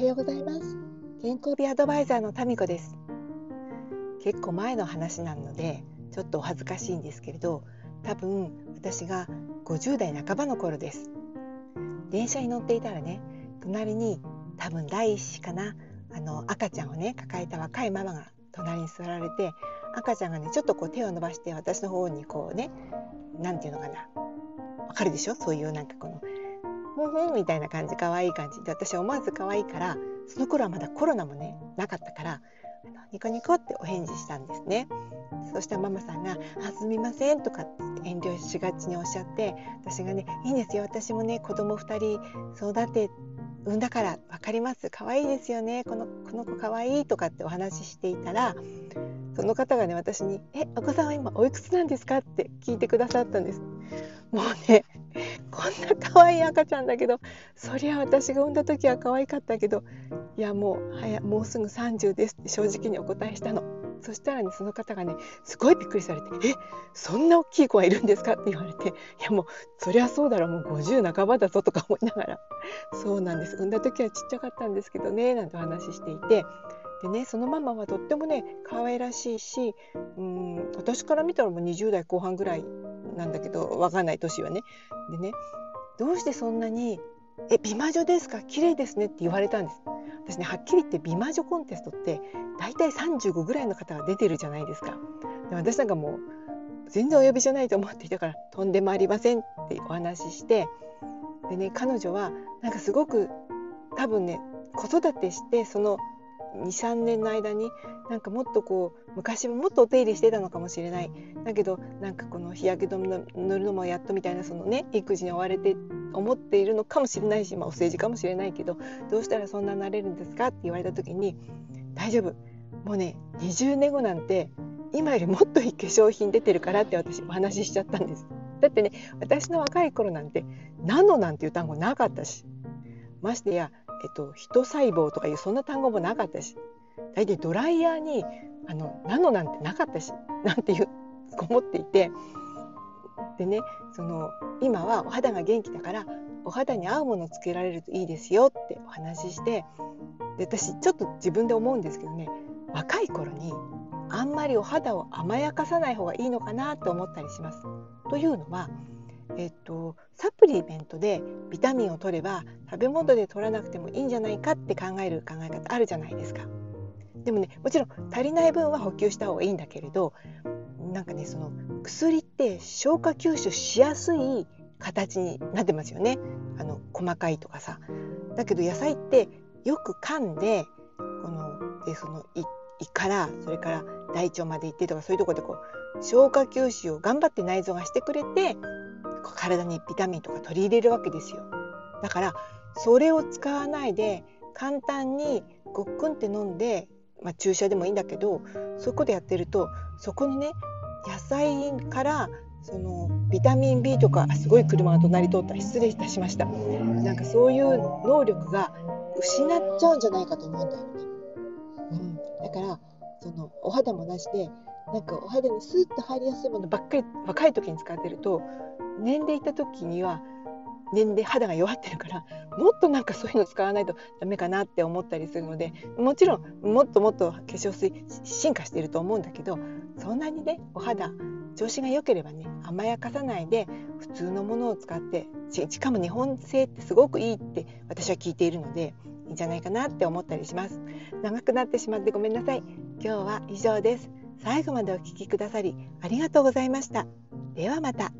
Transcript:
はようございます。健康美アドバイザーのタミコです。結構前の話なのでちょっとお恥ずかしいんですけれど多分私が50代半ばの頃です。電車に乗っていたらね隣に多分第一子かなあの赤ちゃんをね抱えた若いママが隣に座られて赤ちゃんがねちょっとこう手を伸ばして私の方にこうね何て言うのかなわかるでしょ？そういうなんかこのふんふんみたいな感じ可愛い感じで私は思わず可愛いからその頃はまだコロナもねなかったからニコニコってお返事したんですねそしたらママさんが「あすみません」とかって遠慮しがちにおっしゃって私がね「いいんですよ私もね子供2人育て産んだから分かります可愛いですよねこのこの子可愛いとかってお話ししていたらその方がね私に「えお子さんは今おいくつなんですか?」って聞いてくださったんです。もうねこんな可愛い赤ちゃんだけどそりゃ私が産んだ時は可愛かったけどいやもうはやもうすぐ30ですって正直にお答えしたの。そしたらねその方がねすごいびっくりされて「えそんな大きい子はいるんですか?」って言われて「いやもうそりゃそうだろもう50半ばだぞ」とか思いながら「そうなんです産んだ時はちっちゃかったんですけどね」なんてお話ししていてでねそのママはとってもね可愛らしいしうん私から見たらもう20代後半ぐらいなんだけど分かんない年はね。でねどうしてそんなに「え美魔女ですか？綺麗ですね」って言われたんです。私ねはっきり言って美魔女コンテストって大体35ぐらいの方が出てるじゃないですか。で私なんかもう全然お呼びじゃないと思っていたからとんでもありませんってお話ししてでね彼女はなんかすごく多分ね子育てしてその23年の間になんかもっとこう昔はもっとお手入れしてたのかもしれない。だけどなんかこの日焼け止め塗るのもやっとみたいなそのね育児に追われて思っているのかもしれないし、まあ、お世辞かもしれないけどどうしたらそんななれるんですかって言われた時に大丈夫。もうね20年後なんて今よりもっといい化粧品出てるからって私お話ししちゃったんです。だってね私の若い頃なんてナノなんていう単語なかったし。ましてやえっと、人細胞とかいうそんな単語もなかったし大体ドライヤーにあのナノなんてなかったしなんていう思っていてでねその今はお肌が元気だからお肌に合うものをつけられるといいですよってお話ししてで私ちょっと自分で思うんですけどね若い頃にあんまりお肌を甘やかさない方がいいのかなと思ったりします。というのはえっと、サプリメントでビタミンを取れば食べ物で取らなくてもいいんじゃないかって考える考え方あるじゃないですか。でもねもちろん足りない分は補給した方がいいんだけれどなんかねその薬って消化吸収しやすい形になってますよねあの細かいとかさ。だけど野菜ってよく噛んでこのでその胃からそれから大腸まで行ってとかそういうとこでこう消化吸収を頑張って内臓がしてくれて体にビタミンとか取り入れるわけですよ。だからそれを使わないで簡単にごっくんって飲んで、まあ、注射でもいいんだけどそこでやってるとそこにね野菜からそのビタミン B とかすごい車が隣通った失礼いたしました。なんかそういう能力が失っちゃうんじゃないかと思うんだよね、うん、だからそのお肌も出してなんかお肌にスーッと入りやすいものばっかり若い時に使ってると年齢いった時には年齢肌が弱ってるからもっとなんかそういうの使わないとダメかなって思ったりするのでもちろんもっともっと化粧水進化していると思うんだけどそんなにねお肌調子が良ければね甘やかさないで普通のものを使ってしかも日本製ってすごくいいって私は聞いているのでいいんじゃないかなって思ったりします。長くなってしまってごめんなさい。今日は以上です。最後までお聴きくださりありがとうございました。ではまた。